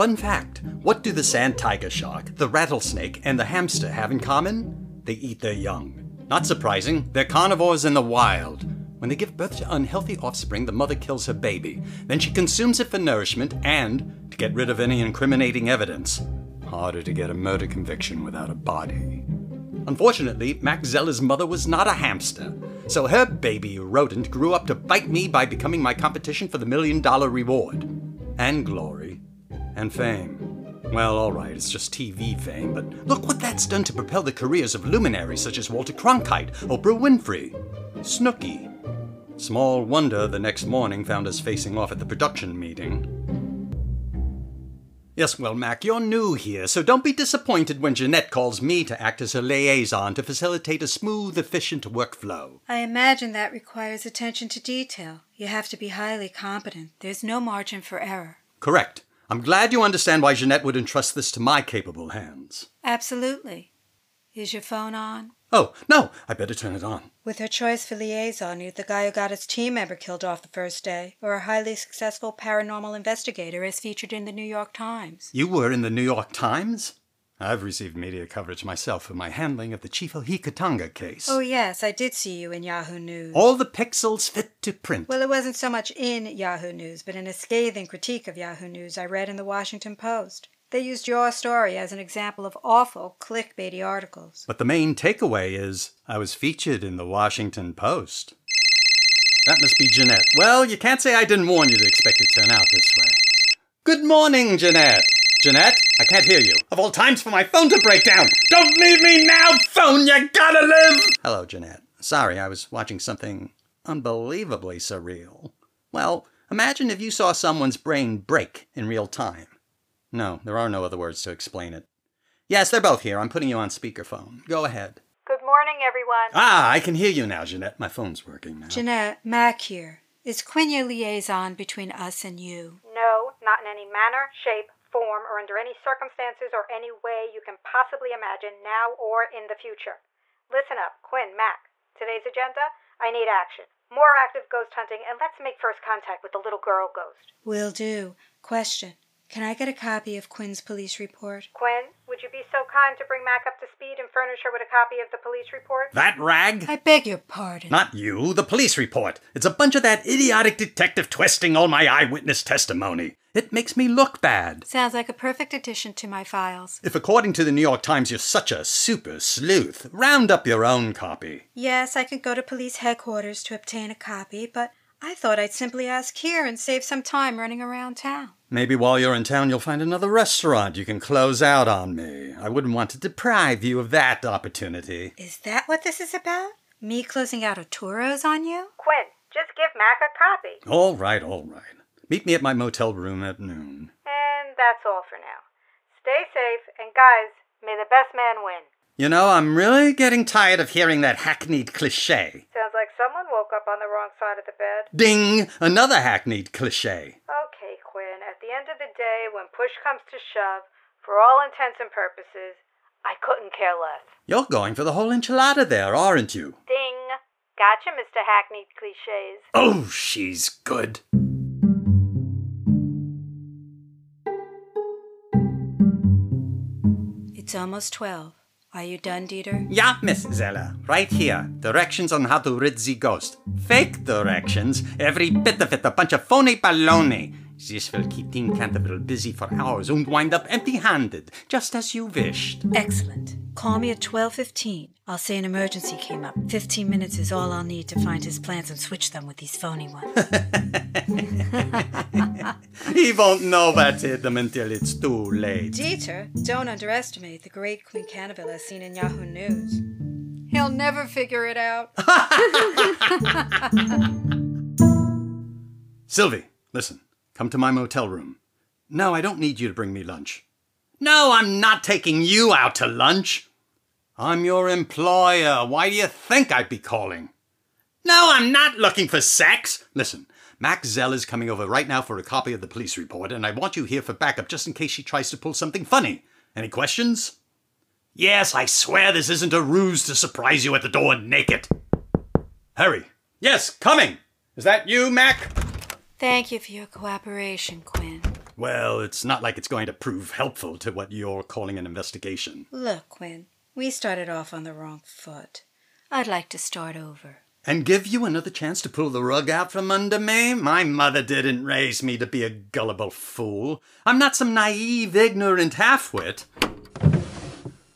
Fun fact what do the sand tiger shark, the rattlesnake, and the hamster have in common? They eat their young. Not surprising, they're carnivores in the wild. When they give birth to unhealthy offspring, the mother kills her baby. Then she consumes it for nourishment and to get rid of any incriminating evidence. Harder to get a murder conviction without a body. Unfortunately, Max Zeller's mother was not a hamster, so her baby rodent grew up to bite me by becoming my competition for the million dollar reward. And glory. And fame. Well, alright, it's just TV fame, but look what that's done to propel the careers of luminaries such as Walter Cronkite, Oprah Winfrey, Snooki. Small wonder the next morning found us facing off at the production meeting. Yes, well, Mac, you're new here, so don't be disappointed when Jeanette calls me to act as her liaison to facilitate a smooth, efficient workflow. I imagine that requires attention to detail. You have to be highly competent. There's no margin for error. Correct. I'm glad you understand why Jeanette would entrust this to my capable hands. Absolutely. Is your phone on? Oh, no, I better turn it on. With her choice for liaison, you're the guy who got his team member killed off the first day, or a highly successful paranormal investigator as featured in the New York Times. You were in the New York Times? I've received media coverage myself for my handling of the Chief Katanga case. Oh, yes, I did see you in Yahoo News. All the pixels fit to print. Well, it wasn't so much in Yahoo News, but in a scathing critique of Yahoo News I read in the Washington Post. They used your story as an example of awful clickbaity articles. But the main takeaway is I was featured in the Washington Post. That must be Jeanette. Well, you can't say I didn't warn you to expect it to turn out this way. Good morning, Jeanette. Jeanette, I can't hear you. Of all times for my phone to break down. Don't leave me now, phone. You gotta live. Hello, Jeanette. Sorry, I was watching something unbelievably surreal. Well, imagine if you saw someone's brain break in real time. No, there are no other words to explain it. Yes, they're both here. I'm putting you on speakerphone. Go ahead. Good morning, everyone. Ah, I can hear you now, Jeanette. My phone's working now. Jeanette, Mac here. Is Quinn your liaison between us and you? No, not in any manner, shape, form, or under any circumstances or any way you can possibly imagine now or in the future. Listen up, Quinn, Mac. Today's agenda I need action. More active ghost hunting, and let's make first contact with the little girl ghost. Will do. Question can I get a copy of Quinn's police report? Quinn, would you be so kind to bring Mac up to speed and furnish her with a copy of the police report? That rag? I beg your pardon. Not you, the police report. It's a bunch of that idiotic detective twisting all my eyewitness testimony. It makes me look bad. Sounds like a perfect addition to my files. If, according to the New York Times, you're such a super sleuth, round up your own copy. Yes, I could go to police headquarters to obtain a copy, but I thought I'd simply ask here and save some time running around town. Maybe while you're in town, you'll find another restaurant you can close out on me. I wouldn't want to deprive you of that opportunity. Is that what this is about? Me closing out Arturo's on you? Quinn, just give Mac a copy. All right, all right. Meet me at my motel room at noon. And that's all for now. Stay safe, and guys, may the best man win. You know, I'm really getting tired of hearing that hackneyed cliche. Sounds like someone woke up on the wrong side of the bed. Ding! Another hackneyed cliche. Okay, Quinn, at the end of the day, when push comes to shove, for all intents and purposes, I couldn't care less. You're going for the whole enchilada there, aren't you? Ding! Gotcha, Mr. Hackneyed Cliches. Oh, she's good. It's almost twelve. Are you done, Dieter? Yeah, Miss Zeller. Right here. Directions on how to rid the ghost. Fake directions. Every bit of it a bunch of phony baloney. This will keep Dean Canterville busy for hours and wind up empty-handed, just as you wished. Excellent. Call me at 12.15. I'll say an emergency came up. 15 minutes is all I'll need to find his plans and switch them with these phony ones. he won't know what's hit them until it's too late. Dieter, don't underestimate the great Quinn Canterville as seen in Yahoo News. He'll never figure it out. Sylvie, listen. Come to my motel room. No, I don't need you to bring me lunch. No, I'm not taking you out to lunch. I'm your employer. Why do you think I'd be calling? No, I'm not looking for sex. Listen, Max Zell is coming over right now for a copy of the police report, and I want you here for backup just in case she tries to pull something funny. Any questions? Yes, I swear this isn't a ruse to surprise you at the door naked. Hurry. Yes, coming. Is that you, Mac? Thank you for your cooperation, Quinn. Well, it's not like it's going to prove helpful to what you're calling an investigation. Look, Quinn, we started off on the wrong foot. I'd like to start over. And give you another chance to pull the rug out from under me? My mother didn't raise me to be a gullible fool. I'm not some naive, ignorant halfwit.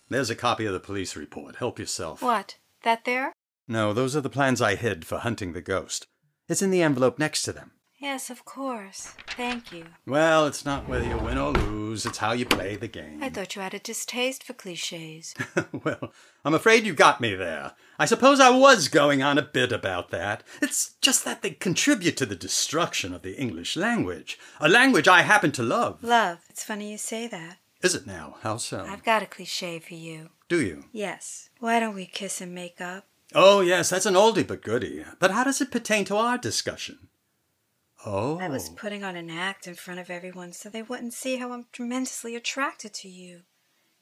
There's a copy of the police report. Help yourself. What? That there? No, those are the plans I hid for hunting the ghost. It's in the envelope next to them. Yes, of course. Thank you. Well, it's not whether you win or lose, it's how you play the game. I thought you had a distaste for cliches. well, I'm afraid you got me there. I suppose I was going on a bit about that. It's just that they contribute to the destruction of the English language, a language I happen to love. Love. It's funny you say that. Is it now? How so? I've got a cliche for you. Do you? Yes. Why don't we kiss and make up? Oh, yes, that's an oldie but goodie. But how does it pertain to our discussion? Oh. I was oh. putting on an act in front of everyone so they wouldn't see how I'm tremendously attracted to you.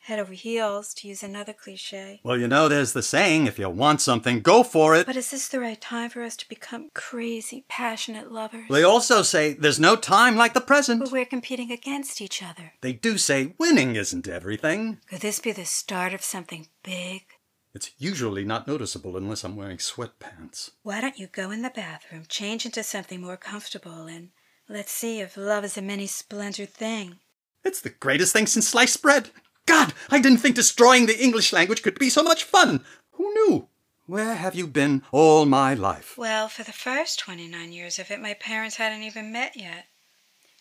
Head over heels, to use another cliche. Well, you know, there's the saying if you want something, go for it. But is this the right time for us to become crazy, passionate lovers? They also say there's no time like the present. But we're competing against each other. They do say winning isn't everything. Could this be the start of something big? It's usually not noticeable unless I'm wearing sweatpants. Why don't you go in the bathroom, change into something more comfortable, and let's see if love is a many splendored thing. It's the greatest thing since sliced bread. God, I didn't think destroying the English language could be so much fun. Who knew? Where have you been all my life? Well, for the first 29 years of it, my parents hadn't even met yet.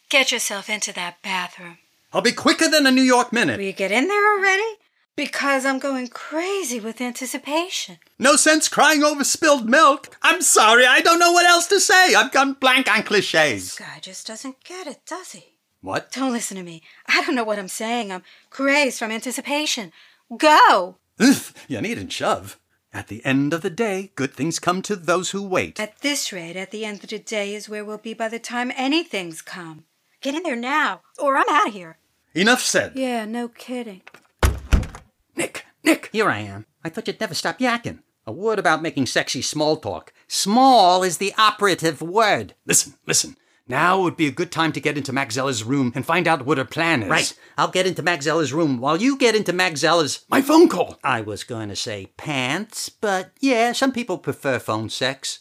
Get yourself into that bathroom. I'll be quicker than a New York minute. Will you get in there already? Because I'm going crazy with anticipation. No sense crying over spilled milk. I'm sorry, I don't know what else to say. I've gone blank on This cliches. guy just doesn't get it, does he? What? Don't listen to me. I don't know what I'm saying. I'm crazed from anticipation. Go! Ugh, you needn't shove. At the end of the day, good things come to those who wait. At this rate, at the end of the day is where we'll be by the time anything's come. Get in there now, or I'm out of here. Enough said. Yeah, no kidding. Nick, here I am. I thought you'd never stop yakking. A word about making sexy small talk. Small is the operative word. Listen, listen. Now would be a good time to get into Mac Zella's room and find out what her plan is. Right. I'll get into Mac Zella's room while you get into Mac Zella's. My phone call. I was going to say pants, but yeah, some people prefer phone sex.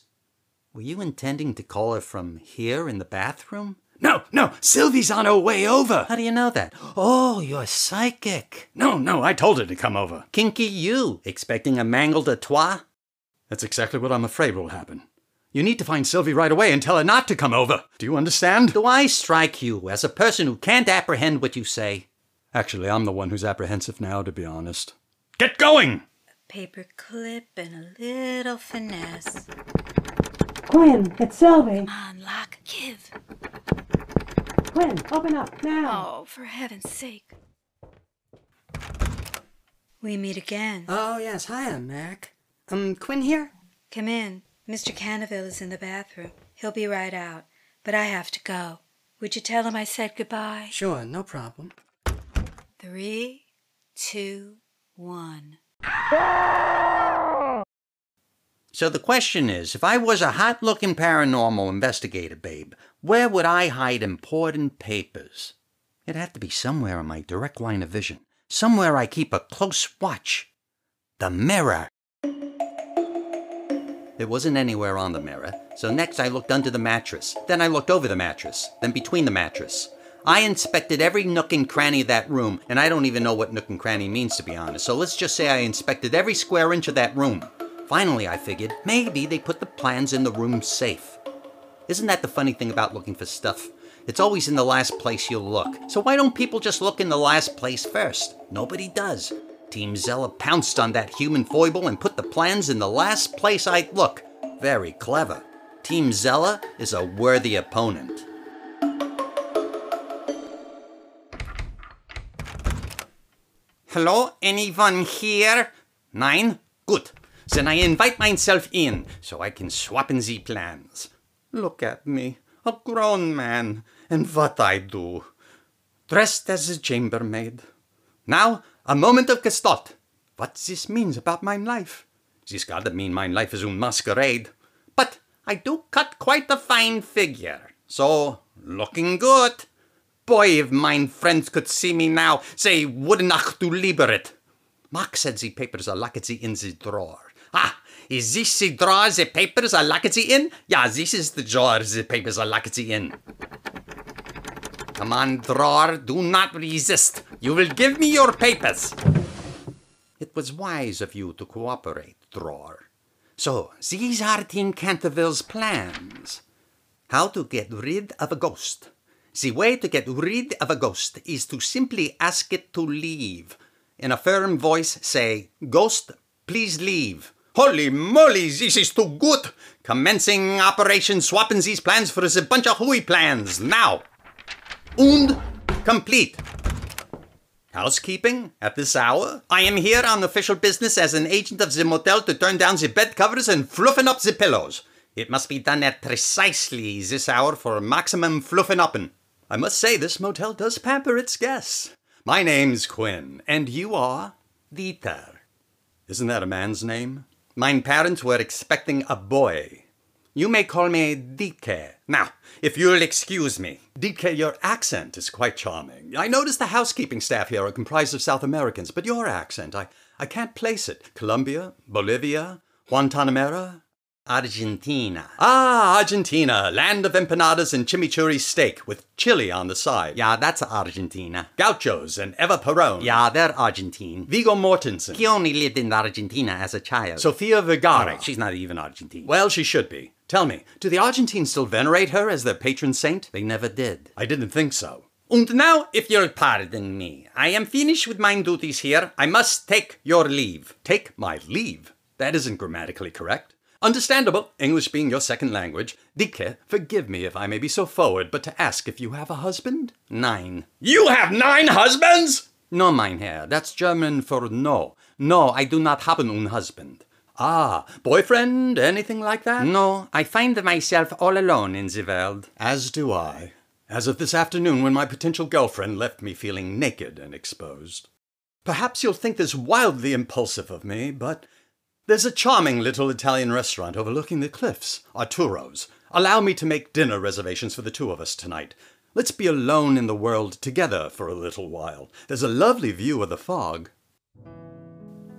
Were you intending to call her from here in the bathroom? No, no, Sylvie's on her way over. How do you know that? Oh, you're psychic. No, no, I told her to come over. Kinky you, expecting a mangled de trois? That's exactly what I'm afraid will happen. You need to find Sylvie right away and tell her not to come over. Do you understand? Do I strike you as a person who can't apprehend what you say? Actually, I'm the one who's apprehensive now, to be honest. Get going! A paper clip and a little finesse. Quinn, it's Sylvie. Come On lock, give. Quinn, open up now. Oh, for heaven's sake. We meet again. Oh, yes. Hiya, Mac. Um, Quinn here? Come in. Mr. Canterville is in the bathroom. He'll be right out. But I have to go. Would you tell him I said goodbye? Sure, no problem. Three, two, one. So the question is if I was a hot looking paranormal investigator, babe, where would I hide important papers? It'd have to be somewhere in my direct line of vision, somewhere I keep a close watch. The mirror. It wasn't anywhere on the mirror, so next I looked under the mattress. Then I looked over the mattress, then between the mattress. I inspected every nook and cranny of that room, and I don't even know what nook and cranny means to be honest, so let's just say I inspected every square inch of that room. Finally, I figured maybe they put the plans in the room safe. Isn't that the funny thing about looking for stuff? It's always in the last place you look. So why don't people just look in the last place first? Nobody does. Team Zella pounced on that human foible and put the plans in the last place I'd look. Very clever. Team Zella is a worthy opponent. Hello, anyone here? Nine? Good. Then I invite myself in so I can swap in the plans. Look at me, a grown man, and what I do. Dressed as a chambermaid. Now, a moment of gestalt. What this means about my life? This gotta mean my life is a masquerade. But I do cut quite a fine figure, so looking good. boy, if mine friends could see me now, they would not do lieber it. Mark said the papers are locked in the drawer. Ah, is this the drawer the papers are locked in? Yeah, this is the drawer the papers are locked in. Come on, drawer, do not resist. You will give me your papers. It was wise of you to cooperate, drawer. So, these are Tim Canterville's plans. How to get rid of a ghost. The way to get rid of a ghost is to simply ask it to leave. In a firm voice, say, Ghost, please leave. Holy moly, this is too good! Commencing operation swapping these plans for a bunch of hooey plans, now! Und complete. Housekeeping at this hour? I am here on official business as an agent of the motel to turn down the bed covers and fluffen up the pillows. It must be done at precisely this hour for maximum fluffen uppin'. I must say this motel does pamper its guests. My name's Quinn, and you are Dieter. Isn't that a man's name? Mine parents were expecting a boy. You may call me Dietke. Now, if you'll excuse me. Dietke, your accent is quite charming. I notice the housekeeping staff here are comprised of South Americans, but your accent, I, I can't place it. Colombia? Bolivia? Guantanamera? Argentina. Ah, Argentina, land of empanadas and chimichurri steak with chili on the side. Yeah, that's Argentina. Gauchos and Eva Perón. Yeah, they're Argentine. Viggo Mortensen. He only lived in Argentina as a child. Sofia Vergara. Right, she's not even Argentine. Well, she should be. Tell me, do the Argentines still venerate her as their patron saint? they never did. I didn't think so. And now, if you'll pardon me, I am finished with my duties here. I must take your leave. Take my leave? That isn't grammatically correct. Understandable, English being your second language. Dike, forgive me if I may be so forward, but to ask if you have a husband? Nine. You have nine husbands? No, mein Herr, that's German for no. No, I do not have an husband. Ah, boyfriend, anything like that? No, I find myself all alone in the world. As do I. As of this afternoon when my potential girlfriend left me feeling naked and exposed. Perhaps you'll think this wildly impulsive of me, but there's a charming little Italian restaurant overlooking the cliffs, Arturo's. Allow me to make dinner reservations for the two of us tonight. Let's be alone in the world together for a little while. There's a lovely view of the fog.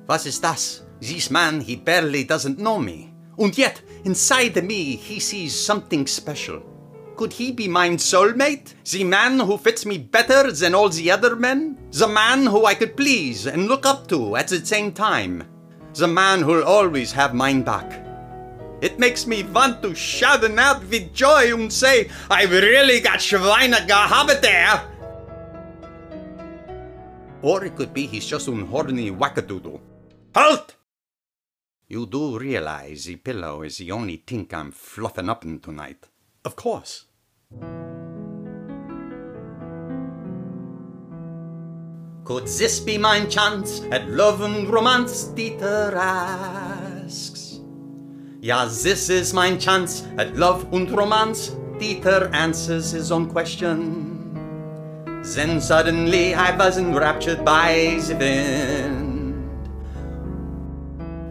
Was ist das? This man, he barely doesn't know me. And yet, inside me, he sees something special. Could he be my soulmate? The man who fits me better than all the other men? The man who I could please and look up to at the same time? The man who'll always have mine back. It makes me want to shout out with joy and say, I've really got Schweine gehabt there! Or it could be he's just un horny wackadoodle. Halt! You do realize the pillow is the only thing I'm fluffing up in tonight. Of course. Could this be my chance at love and romance? Dieter asks. Yeah, this is my chance at love and romance. Dieter answers his own question. Then suddenly I was enraptured by the wind.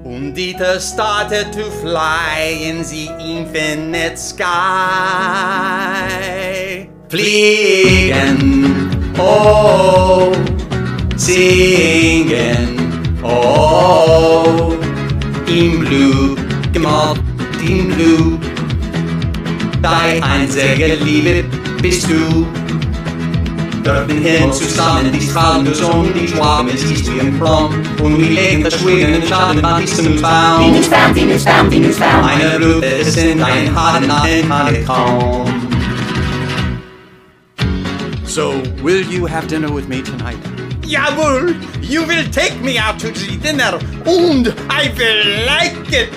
And Dieter started to fly in the infinite sky. Fliegen, oh, singen, oh, im Blue, gemacht im Blue. Deine einzige Liebe bist du. Dürfen hin zusammen die strahlende Sonne, die Schwaben, es ist wie ein Traum. Und wir legen das Schwingen im Schatten, wann ist uns baum. Venus found, Venus found, Venus found. Meine Brüder sind ein harten Honeycomb. So, will you have dinner with me tonight? Jawohl, you will take me out to the dinner and I will like it.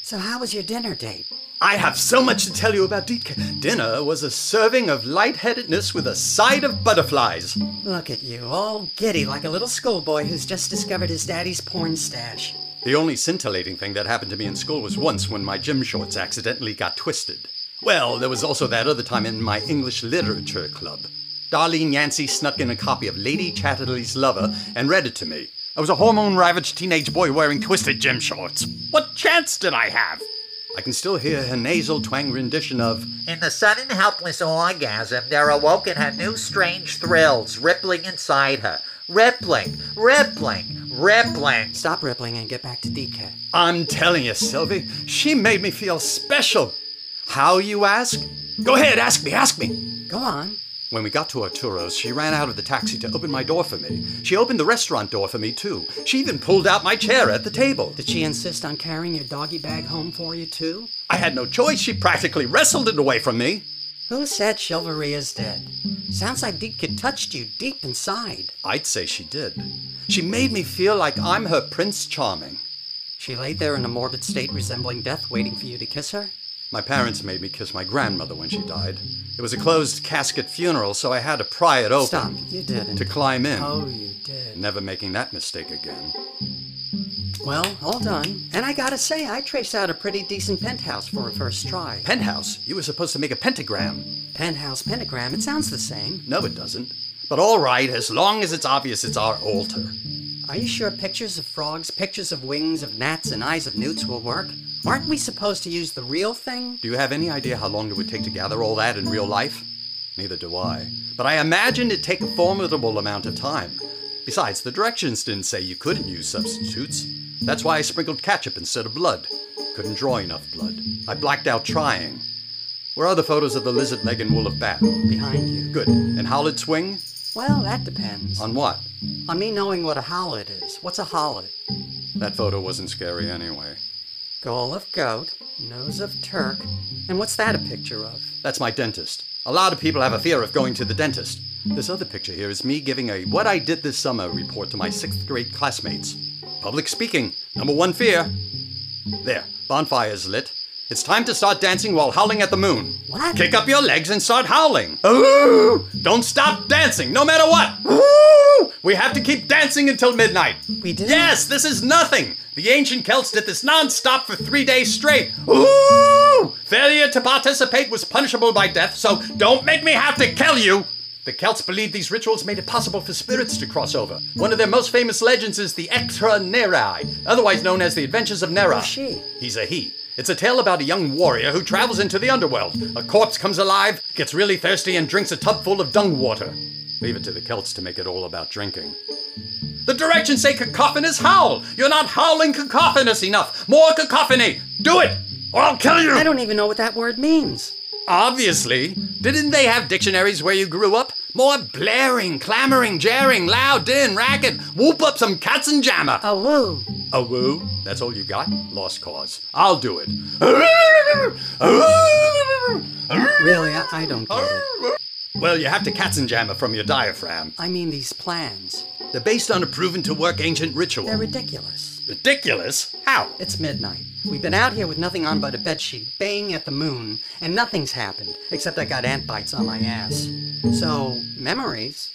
So, how was your dinner date? I have so much to tell you about Dietke. Dinner was a serving of lightheadedness with a side of butterflies. Look at you, all giddy like a little schoolboy who's just discovered his daddy's porn stash. The only scintillating thing that happened to me in school was once when my gym shorts accidentally got twisted. Well, there was also that other time in my English literature club. Darlene Yancey snuck in a copy of Lady Chatterley's Lover and read it to me. I was a hormone ravaged teenage boy wearing twisted gym shorts. What chance did I have? I can still hear her nasal twang rendition of In the sudden helpless orgasm, there awoke in her new strange thrills, rippling inside her. Rippling, rippling, rippling. Stop rippling and get back to DK. I'm telling you, Sylvie, she made me feel special. How, you ask? Go ahead, ask me, ask me. Go on. When we got to Arturo's, she ran out of the taxi to open my door for me. She opened the restaurant door for me, too. She even pulled out my chair at the table. Did she insist on carrying your doggy bag home for you, too? I had no choice. She practically wrestled it away from me. Who said chivalry is dead? Sounds like Deepka touched you deep inside. I'd say she did. She made me feel like I'm her Prince Charming. She lay there in a morbid state resembling death, waiting for you to kiss her? My parents made me kiss my grandmother when she died. It was a closed casket funeral, so I had to pry it open. Stop, you didn't. To climb in. Oh, you did. Never making that mistake again. Well, all done. And I gotta say, I traced out a pretty decent penthouse for a first try. Penthouse? You were supposed to make a pentagram. Penthouse, pentagram, it sounds the same. No, it doesn't. But all right, as long as it's obvious it's our altar. Are you sure pictures of frogs, pictures of wings, of gnats, and eyes of newts will work? Aren't we supposed to use the real thing? Do you have any idea how long it would take to gather all that in real life? Neither do I. But I imagined it'd take a formidable amount of time. Besides, the directions didn't say you couldn't use substitutes. That's why I sprinkled ketchup instead of blood. Couldn't draw enough blood. I blacked out trying. Where are the photos of the lizard leg and wool of bat? Behind you. Good. And howlet swing? Well, that depends. On what? On me knowing what a howlet is. What's a howlet? That photo wasn't scary anyway. Goal of goat, nose of Turk. And what's that a picture of? That's my dentist. A lot of people have a fear of going to the dentist. This other picture here is me giving a What I Did This Summer report to my sixth grade classmates. Public speaking, number one fear. There, bonfire's lit. It's time to start dancing while howling at the moon. What? Kick up your legs and start howling. Ooh! Don't stop dancing, no matter what. Ooh! We have to keep dancing until midnight. We do? Yes, this is nothing. The ancient Celts did this non-stop for three days straight. Ooh! Failure to participate was punishable by death, so don't make me have to kill you. The Celts believed these rituals made it possible for spirits to cross over. One of their most famous legends is the Echtra Nerai, otherwise known as the Adventures of Nera. Who's she? He's a he. It's a tale about a young warrior who travels into the underworld. A corpse comes alive, gets really thirsty, and drinks a tub full of dung water. Leave it to the Celts to make it all about drinking. The directions say cacophonous howl. You're not howling cacophonous enough. More cacophony. Do it, or I'll kill you. I don't even know what that word means. Obviously. Didn't they have dictionaries where you grew up? More blaring, clamoring, jarring, loud, din, racket. Whoop up some katzenjammer. A woo. A woo? That's all you got? Lost cause. I'll do it. Really, I, I don't get it. Well, you have to katzenjammer from your diaphragm. I mean, these plans. They're based on a proven to work ancient ritual. They're ridiculous. Ridiculous? How? It's midnight. We've been out here with nothing on but a bedsheet, baying at the moon, and nothing's happened, except I got ant bites on my ass. So, memories.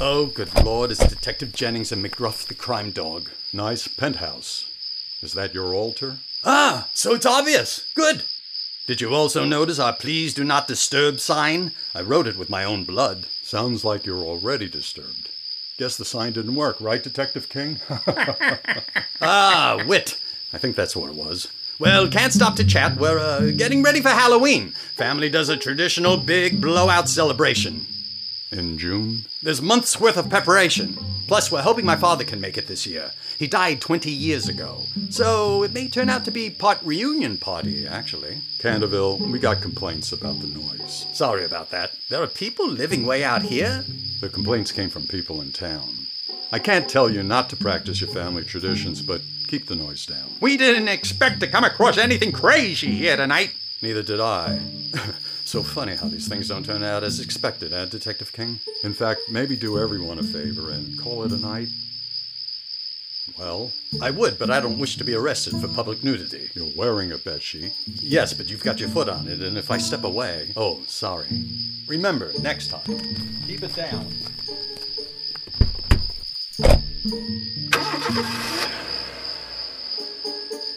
Oh, good lord, it's Detective Jennings and McGruff the crime dog. Nice penthouse. Is that your altar? Ah, so it's obvious. Good. Did you also notice our please do not disturb sign? I wrote it with my own blood. Sounds like you're already disturbed. Guess the sign didn't work, right, Detective King? ah, wit. I think that's what it was. Well, can't stop to chat. We're uh, getting ready for Halloween. Family does a traditional big blowout celebration. In June? There's months worth of preparation. Plus, we're hoping my father can make it this year. He died 20 years ago. So it may turn out to be part reunion party, actually. Canterville, we got complaints about the noise. Sorry about that. There are people living way out here? The complaints came from people in town. I can't tell you not to practice your family traditions, but keep the noise down. We didn't expect to come across anything crazy here tonight. Neither did I. so funny how these things don't turn out as expected, eh, Detective King? In fact, maybe do everyone a favor and call it a night. Well, I would, but I don't wish to be arrested for public nudity. You're wearing a bedsheet. Yes, but you've got your foot on it, and if I step away. Oh, sorry. Remember, next time, keep it down.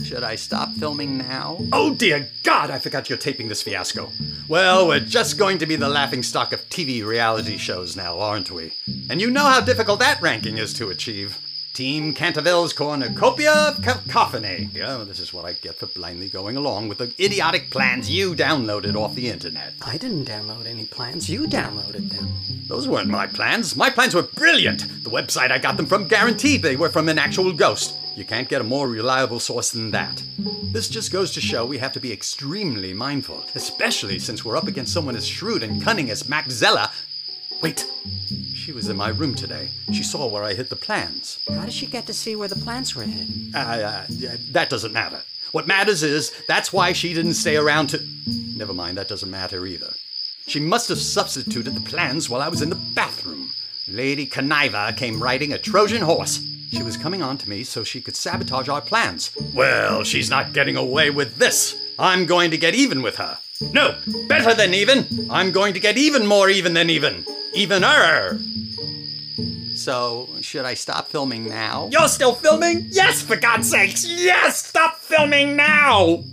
Should I stop filming now? Oh dear God, I forgot you're taping this fiasco. Well, we're just going to be the laughing stock of TV reality shows now, aren't we? And you know how difficult that ranking is to achieve. Team Canterville's cornucopia of cacophony. Yeah, well, this is what I get for blindly going along with the idiotic plans you downloaded off the internet. I didn't download any plans. You downloaded them. Those weren't my plans. My plans were brilliant. The website I got them from guaranteed they were from an actual ghost. You can't get a more reliable source than that. This just goes to show we have to be extremely mindful, especially since we're up against someone as shrewd and cunning as Mac Zella. Wait, she was in my room today. She saw where I hid the plans. How did she get to see where the plans were hidden? Uh, uh, yeah, that doesn't matter. What matters is that's why she didn't stay around to. Never mind, that doesn't matter either. She must have substituted the plans while I was in the bathroom. Lady Conniver came riding a Trojan horse. She was coming on to me so she could sabotage our plans. Well, she's not getting away with this. I'm going to get even with her. No, better than even. I'm going to get even more even than even. Evener. So, should I stop filming now? You're still filming? Yes, for God's sakes! Yes! Stop filming now!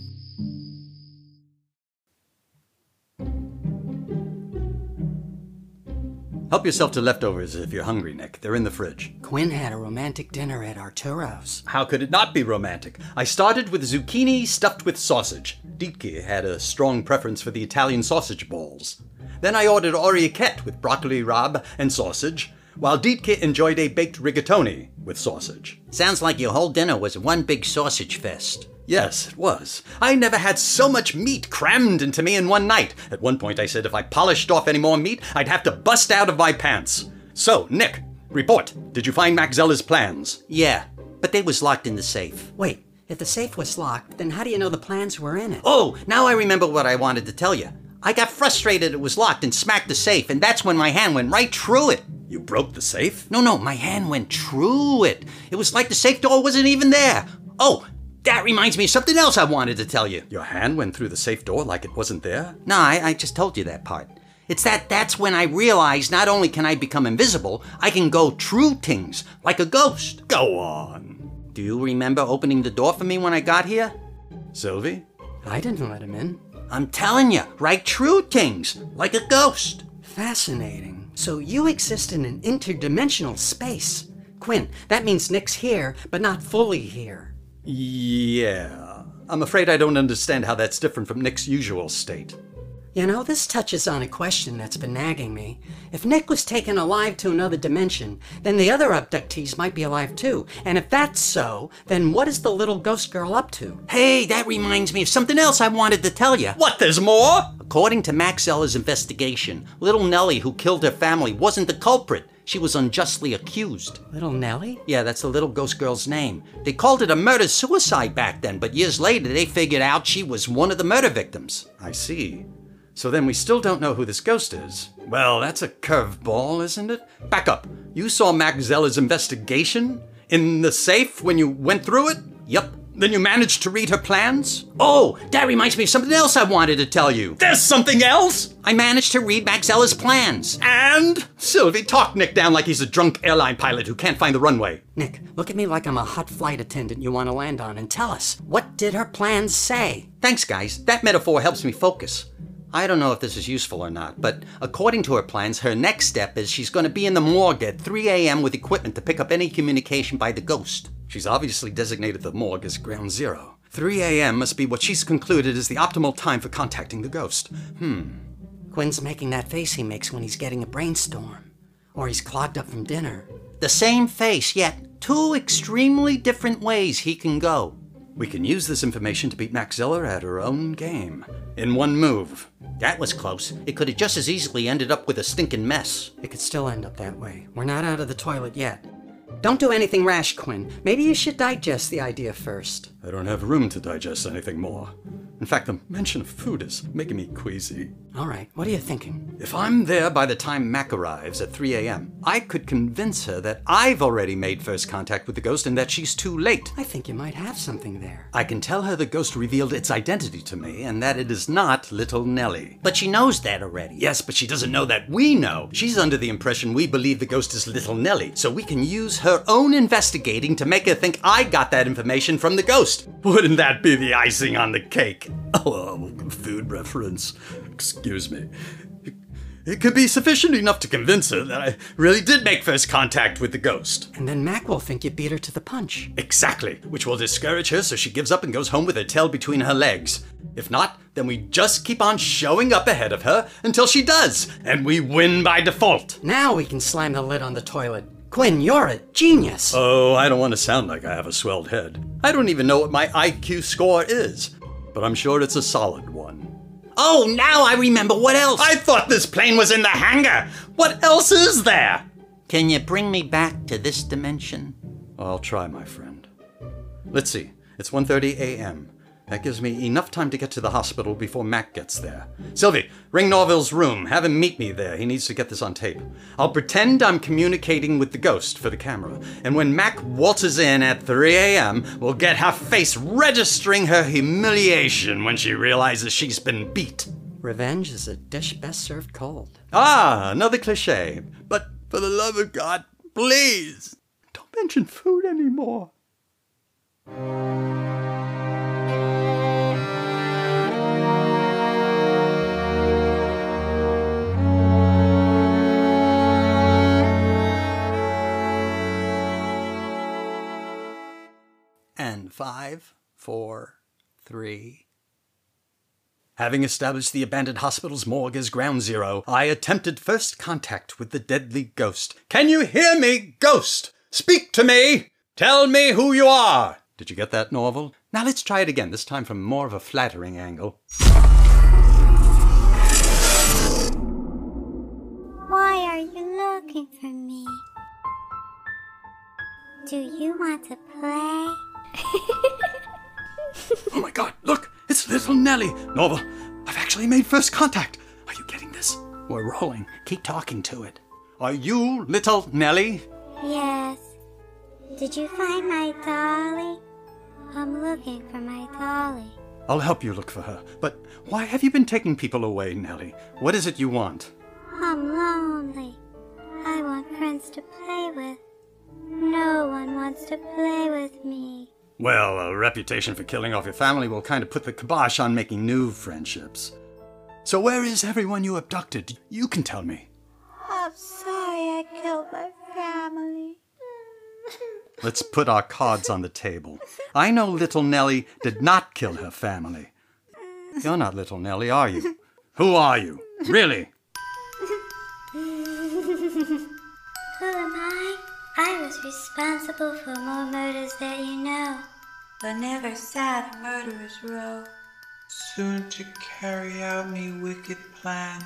Help yourself to leftovers if you're hungry, Nick. They're in the fridge. Quinn had a romantic dinner at Arturo's. How could it not be romantic? I started with zucchini stuffed with sausage. Dietke had a strong preference for the Italian sausage balls. Then I ordered orecchiette with broccoli rabe and sausage, while Dietke enjoyed a baked rigatoni with sausage. Sounds like your whole dinner was one big sausage fest. Yes, it was. I never had so much meat crammed into me in one night. At one point, I said if I polished off any more meat, I'd have to bust out of my pants. So, Nick, report. Did you find Max Zeller's plans? Yeah, but they was locked in the safe. Wait, if the safe was locked, then how do you know the plans were in it? Oh, now I remember what I wanted to tell you. I got frustrated it was locked and smacked the safe, and that's when my hand went right through it. You broke the safe? No, no, my hand went through it. It was like the safe door wasn't even there. Oh, that reminds me of something else I wanted to tell you. Your hand went through the safe door like it wasn't there? No, I, I just told you that part. It's that that's when I realized not only can I become invisible, I can go through things, like a ghost. Go on. Do you remember opening the door for me when I got here? Sylvie? I didn't let him in. I'm telling you, right true things, like a ghost. Fascinating. So you exist in an interdimensional space. Quinn, that means Nick's here, but not fully here. Yeah. I'm afraid I don't understand how that's different from Nick's usual state. You know, this touches on a question that's been nagging me. If Nick was taken alive to another dimension, then the other abductees might be alive too. And if that's so, then what is the little ghost girl up to? Hey, that reminds me of something else I wanted to tell you. What, there's more? According to Max Zeller's investigation, little Nellie, who killed her family, wasn't the culprit. She was unjustly accused. Little Nellie? Yeah, that's the little ghost girl's name. They called it a murder suicide back then, but years later they figured out she was one of the murder victims. I see. So then we still don't know who this ghost is. Well, that's a curveball, isn't it? Back up. You saw Max Zeller's investigation? In the safe when you went through it? Yep. Then you managed to read her plans? Oh, that reminds me of something else I wanted to tell you. There's something else? I managed to read Max Zeller's plans. And? Sylvie, talk Nick down like he's a drunk airline pilot who can't find the runway. Nick, look at me like I'm a hot flight attendant you want to land on and tell us, what did her plans say? Thanks, guys. That metaphor helps me focus. I don't know if this is useful or not, but according to her plans, her next step is she's going to be in the morgue at 3 a.m. with equipment to pick up any communication by the ghost. She's obviously designated the morgue as ground zero. 3 a.m. must be what she's concluded is the optimal time for contacting the ghost. Hmm. Quinn's making that face he makes when he's getting a brainstorm. Or he's clogged up from dinner. The same face, yet two extremely different ways he can go. We can use this information to beat Max Zeller at her own game. In one move. That was close. It could have just as easily ended up with a stinking mess. It could still end up that way. We're not out of the toilet yet. Don't do anything rash, Quinn. Maybe you should digest the idea first. I don't have room to digest anything more. In fact, the mention of food is making me queasy. All right, what are you thinking? If I'm there by the time Mac arrives at 3 a.m., I could convince her that I've already made first contact with the ghost and that she's too late. I think you might have something there. I can tell her the ghost revealed its identity to me and that it is not little Nellie. But she knows that already. Yes, but she doesn't know that we know. She's under the impression we believe the ghost is little Nellie, so we can use her own investigating to make her think I got that information from the ghost. Wouldn't that be the icing on the cake? Oh, um, food reference. Excuse me. It could be sufficient enough to convince her that I really did make first contact with the ghost. And then Mac will think you beat her to the punch. Exactly, which will discourage her so she gives up and goes home with her tail between her legs. If not, then we just keep on showing up ahead of her until she does, and we win by default. Now we can slam the lid on the toilet. Quinn, you're a genius. Oh, I don't want to sound like I have a swelled head. I don't even know what my IQ score is, but I'm sure it's a solid one. Oh, now I remember what else. I thought this plane was in the hangar. What else is there? Can you bring me back to this dimension? I'll try, my friend. Let's see. It's 1:30 a.m. That gives me enough time to get to the hospital before Mac gets there. Sylvie, ring Norville's room. Have him meet me there. He needs to get this on tape. I'll pretend I'm communicating with the ghost for the camera. And when Mac waltzes in at 3 a.m., we'll get her face registering her humiliation when she realizes she's been beat. Revenge is a dish best served cold. Ah, another cliche. But for the love of God, please, don't mention food anymore. Four, three. Having established the abandoned hospital's morgue as ground zero, I attempted first contact with the deadly ghost. Can you hear me, ghost? Speak to me! Tell me who you are! Did you get that, Norval? Now let's try it again, this time from more of a flattering angle. Why are you looking for me? Do you want to play? Oh my god, look! It's little Nellie! Norval, I've actually made first contact! Are you getting this? We're rolling. Keep talking to it. Are you little Nellie? Yes. Did you find my dolly? I'm looking for my dolly. I'll help you look for her. But why have you been taking people away, Nellie? What is it you want? I'm lonely. I want friends to play with. No one wants to play with me. Well, a reputation for killing off your family will kind of put the kibosh on making new friendships. So where is everyone you abducted? You can tell me. I'm sorry I killed my family. Let's put our cards on the table. I know little Nellie did not kill her family. You're not little Nellie, are you? Who are you? Really? Who am I? I was responsible for more murders that you know. But never sat in murderer's row. Soon to carry out me wicked plan.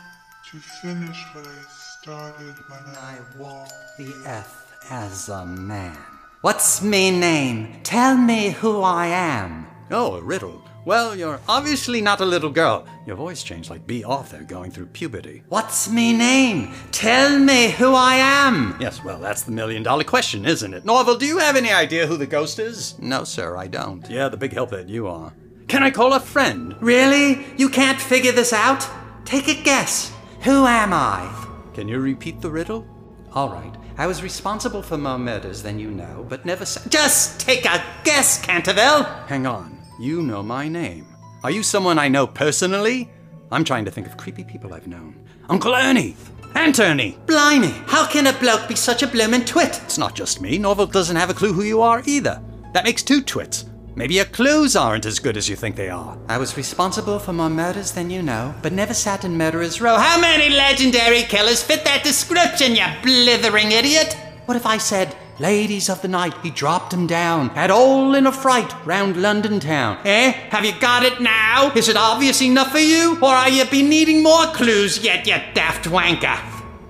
To finish what I started when I walked. The F as a man. What's me name? Tell me who I am. Oh, a riddle. Well, you're obviously not a little girl. Your voice changed like Bea Arthur going through puberty. What's me name? Tell me who I am. Yes, well, that's the million dollar question, isn't it? Norval, do you have any idea who the ghost is? No, sir, I don't. Yeah, the big help that you are. Can I call a friend? Really? You can't figure this out? Take a guess. Who am I? Can you repeat the riddle? All right. I was responsible for more murders than you know, but never sa- Just take a guess, Canterville! Hang on. You know my name. Are you someone I know personally? I'm trying to think of creepy people I've known. Uncle Ernie! Aunt Ernie! Blimey, how can a bloke be such a bloomin' twit? It's not just me. Norval doesn't have a clue who you are either. That makes two twits. Maybe your clues aren't as good as you think they are. I was responsible for more murders than you know, but never sat in murderer's row. How many legendary killers fit that description, you blithering idiot? What if I said, Ladies of the night, he dropped 'em down, had all in a fright round London town. Eh? Have you got it now? Is it obvious enough for you? Or are you be needing more clues yet, you daft wanker?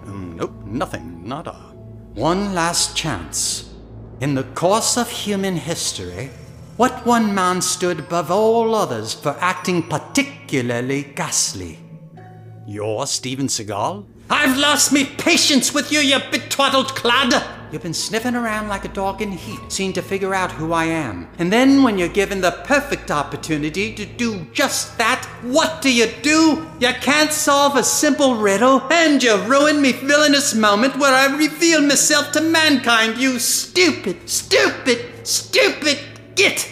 Um, nope, nothing. Not a. One last chance. In the course of human history, What one man stood above all others for acting particularly ghastly? You're Steven Seagal? I've lost me patience with you, you betwaddled clod! You've been sniffing around like a dog in heat, seeing to figure out who I am. And then, when you're given the perfect opportunity to do just that, what do you do? You can't solve a simple riddle, and you ruin me villainous moment where I reveal myself to mankind, you stupid, stupid, stupid git!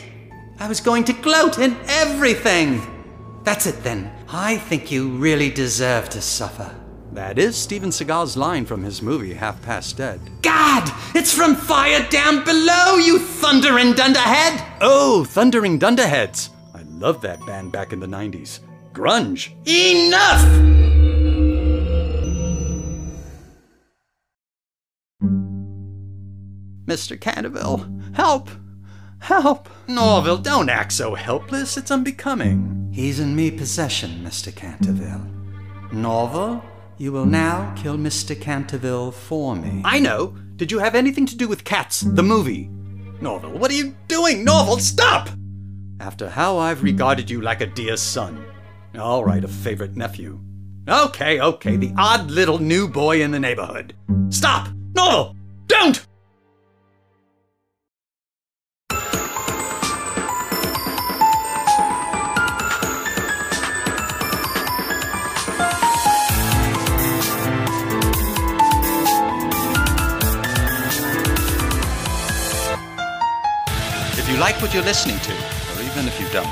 I was going to gloat in everything! That's it then. I think you really deserve to suffer. That is Steven Seagal's line from his movie Half Past Dead. God! It's from Fire Down Below, you thundering dunderhead! Oh, Thundering Dunderheads! I loved that band back in the 90s. Grunge. Enough! Mr. Canterville, help! Help! Norville, don't act so helpless. It's unbecoming. He's in me possession, Mr. Canterville. Norval, you will now kill Mr. Canterville for me. I know. Did you have anything to do with Cats, the movie? Norval, what are you doing? Norval, stop! After how I've regarded you like a dear son. All right, a favorite nephew. Okay, okay, the odd little new boy in the neighborhood. Stop! Norval! Don't! Like what you're listening to, or even if you don't,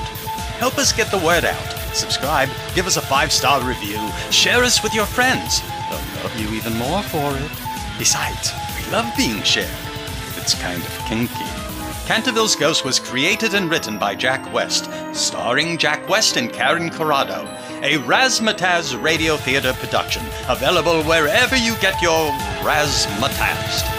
help us get the word out. Subscribe, give us a five star review, share us with your friends. They'll love you even more for it. Besides, we love being shared. It's kind of kinky. Canterville's Ghost was created and written by Jack West, starring Jack West and Karen Corrado. A Razzmatazz radio theater production, available wherever you get your Razzmatazz.